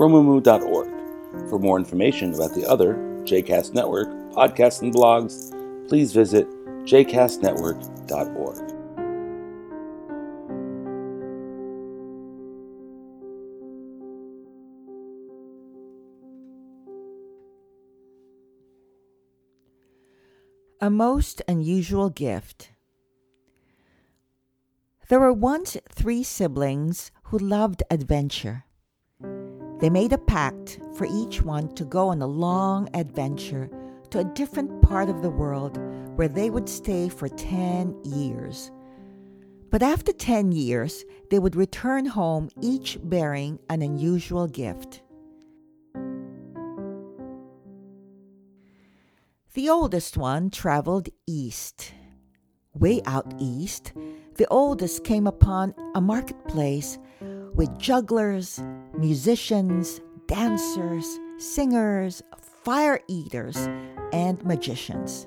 romemu.org. For more information about the other JCast Network podcasts and blogs, please visit jcastnetwork.org. A most unusual gift. There were once three siblings who loved adventure. They made a pact for each one to go on a long adventure to a different part of the world where they would stay for 10 years. But after 10 years, they would return home each bearing an unusual gift. The oldest one traveled east. Way out east, the oldest came upon a marketplace with jugglers, musicians, dancers, singers, fire eaters, and magicians.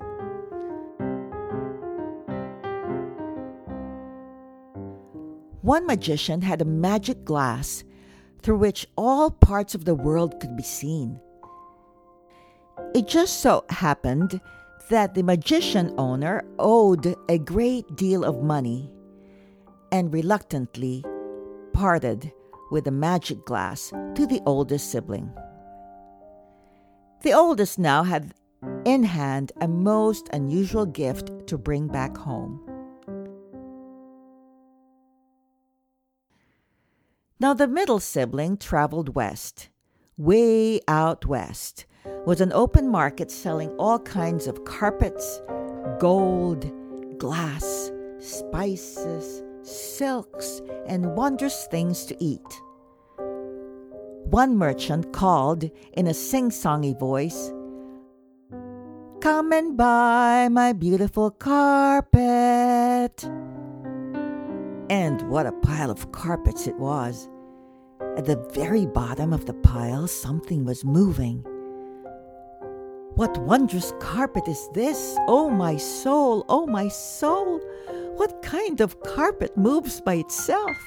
One magician had a magic glass through which all parts of the world could be seen. It just so happened that the magician owner owed a great deal of money and reluctantly parted with the magic glass to the oldest sibling. The oldest now had in hand a most unusual gift to bring back home. Now, the middle sibling traveled west, way out west was an open market selling all kinds of carpets, gold, glass, spices, silks, and wondrous things to eat. One merchant called in a sing songy voice, Come and buy my beautiful carpet. And what a pile of carpets it was! At the very bottom of the pile, something was moving. What wondrous carpet is this? Oh, my soul, oh, my soul! What kind of carpet moves by itself?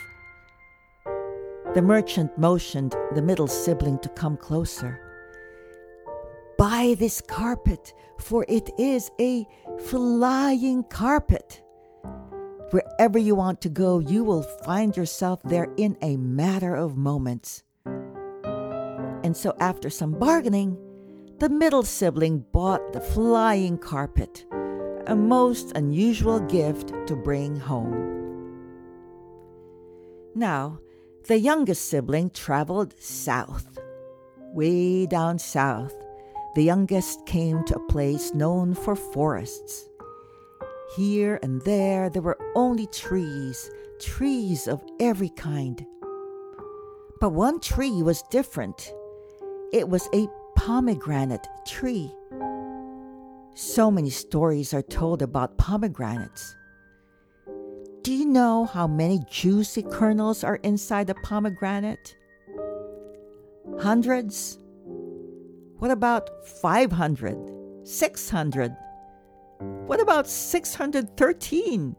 The merchant motioned the middle sibling to come closer. Buy this carpet, for it is a flying carpet. Wherever you want to go, you will find yourself there in a matter of moments. And so, after some bargaining, the middle sibling bought the flying carpet, a most unusual gift to bring home. Now, the youngest sibling traveled south. Way down south, the youngest came to a place known for forests. Here and there, there were only trees, trees of every kind. But one tree was different. It was a pomegranate tree. So many stories are told about pomegranates. Do you know how many juicy kernels are inside a pomegranate? Hundreds? What about 500? 600? What about 613?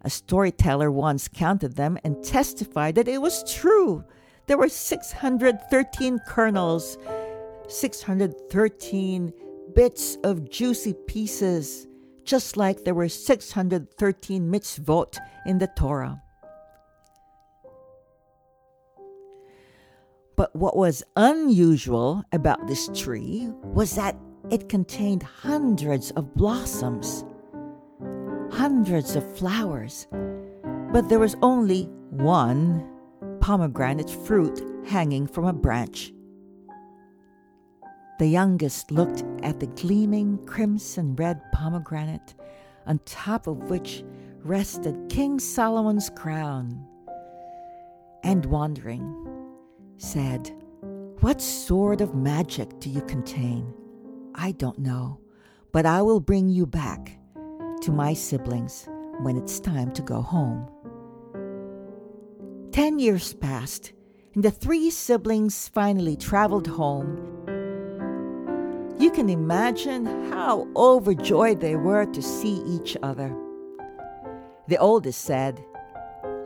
A storyteller once counted them and testified that it was true. There were 613 kernels 613 bits of juicy pieces, just like there were 613 mitzvot in the Torah. But what was unusual about this tree was that it contained hundreds of blossoms, hundreds of flowers, but there was only one pomegranate fruit hanging from a branch. The youngest looked at the gleaming crimson red pomegranate, on top of which rested King Solomon's crown, and wondering, said, What sort of magic do you contain? I don't know, but I will bring you back to my siblings when it's time to go home. Ten years passed, and the three siblings finally traveled home. Can imagine how overjoyed they were to see each other. The oldest said,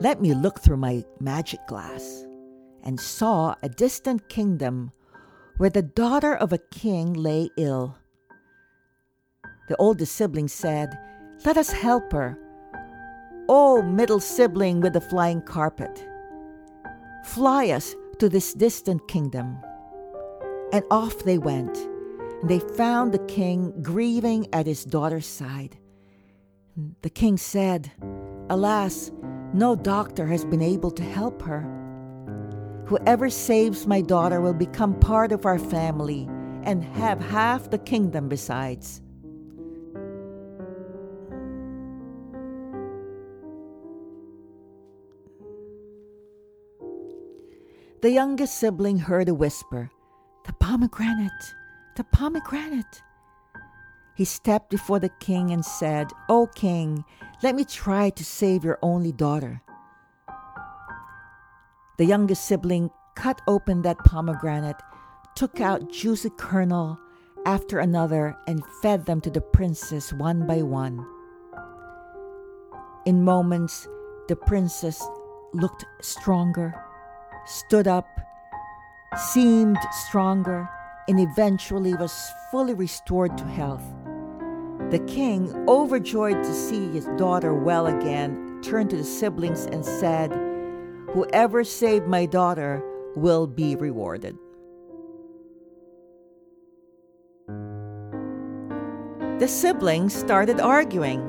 Let me look through my magic glass, and saw a distant kingdom where the daughter of a king lay ill. The oldest sibling said, Let us help her. O middle sibling with the flying carpet, fly us to this distant kingdom. And off they went, and they found the king grieving at his daughter's side. The king said, Alas, no doctor has been able to help her. Whoever saves my daughter will become part of our family and have half the kingdom besides. The youngest sibling heard a whisper The pomegranate! The pomegranate! He stepped before the king and said, O king, let me try to save your only daughter. The youngest sibling cut open that pomegranate, took out juicy kernel after another, and fed them to the princess one by one. In moments, the princess looked stronger, stood up, seemed stronger, and eventually was fully restored to health. The king, overjoyed to see his daughter well again, turned to the siblings and said, Whoever saved my daughter will be rewarded. The siblings started arguing.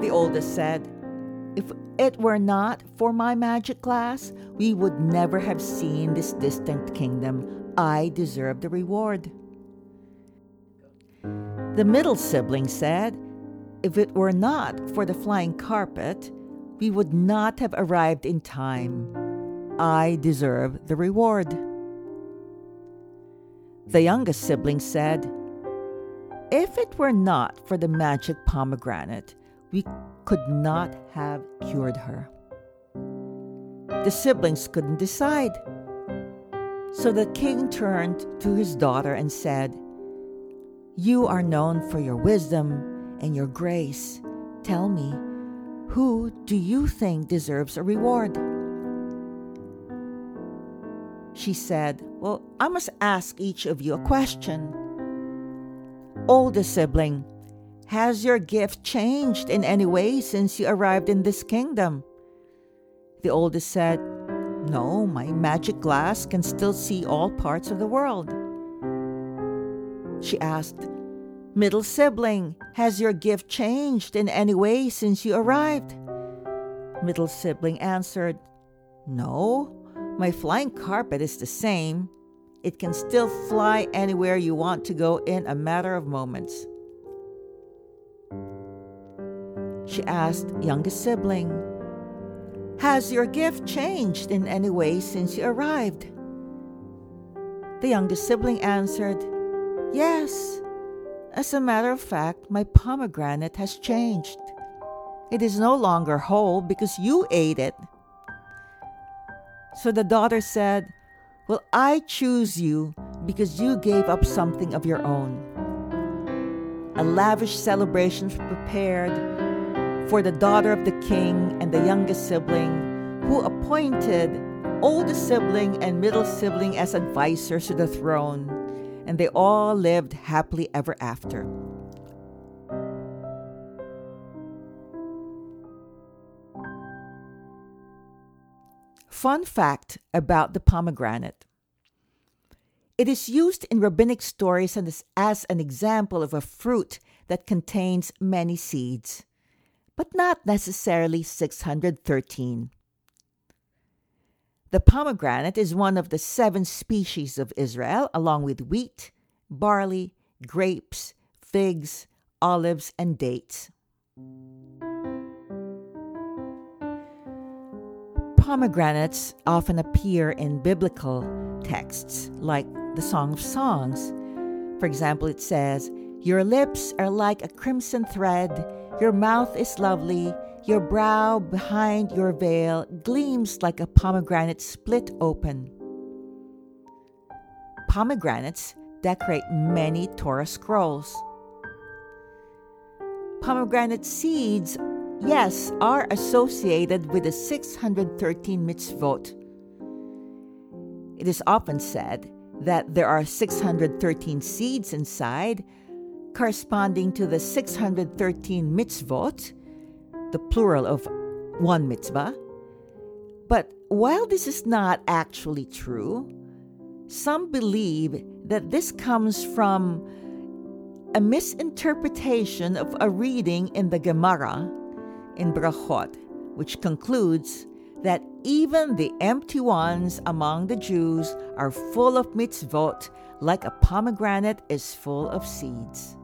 The oldest said, If it were not for my magic glass, we would never have seen this distant kingdom. I deserve the reward. The middle sibling said, If it were not for the flying carpet, we would not have arrived in time. I deserve the reward. The youngest sibling said, If it were not for the magic pomegranate, we could not have cured her. The siblings couldn't decide. So the king turned to his daughter and said, you are known for your wisdom and your grace. Tell me, who do you think deserves a reward? She said, Well, I must ask each of you a question. Oldest sibling, has your gift changed in any way since you arrived in this kingdom? The oldest said, No, my magic glass can still see all parts of the world. She asked, Middle sibling, has your gift changed in any way since you arrived? Middle sibling answered, No, my flying carpet is the same. It can still fly anywhere you want to go in a matter of moments. She asked youngest sibling, Has your gift changed in any way since you arrived? The youngest sibling answered, Yes. As a matter of fact, my pomegranate has changed. It is no longer whole because you ate it. So the daughter said, Well, I choose you because you gave up something of your own. A lavish celebration was prepared for the daughter of the king and the youngest sibling, who appointed oldest sibling and middle sibling as advisors to the throne and they all lived happily ever after. Fun fact about the pomegranate it is used in rabbinic stories as an example of a fruit that contains many seeds, but not necessarily 613. The pomegranate is one of the seven species of Israel, along with wheat, barley, grapes, figs, olives, and dates. Pomegranates often appear in biblical texts, like the Song of Songs. For example, it says, Your lips are like a crimson thread, your mouth is lovely, your brow behind your veil gleams like a pomegranate split open. Pomegranates decorate many Torah scrolls. Pomegranate seeds, yes, are associated with the 613 mitzvot. It is often said that there are 613 seeds inside, corresponding to the 613 mitzvot, the plural of one mitzvah. But while this is not actually true, some believe that this comes from a misinterpretation of a reading in the Gemara in Brachot, which concludes that even the empty ones among the Jews are full of mitzvot, like a pomegranate is full of seeds.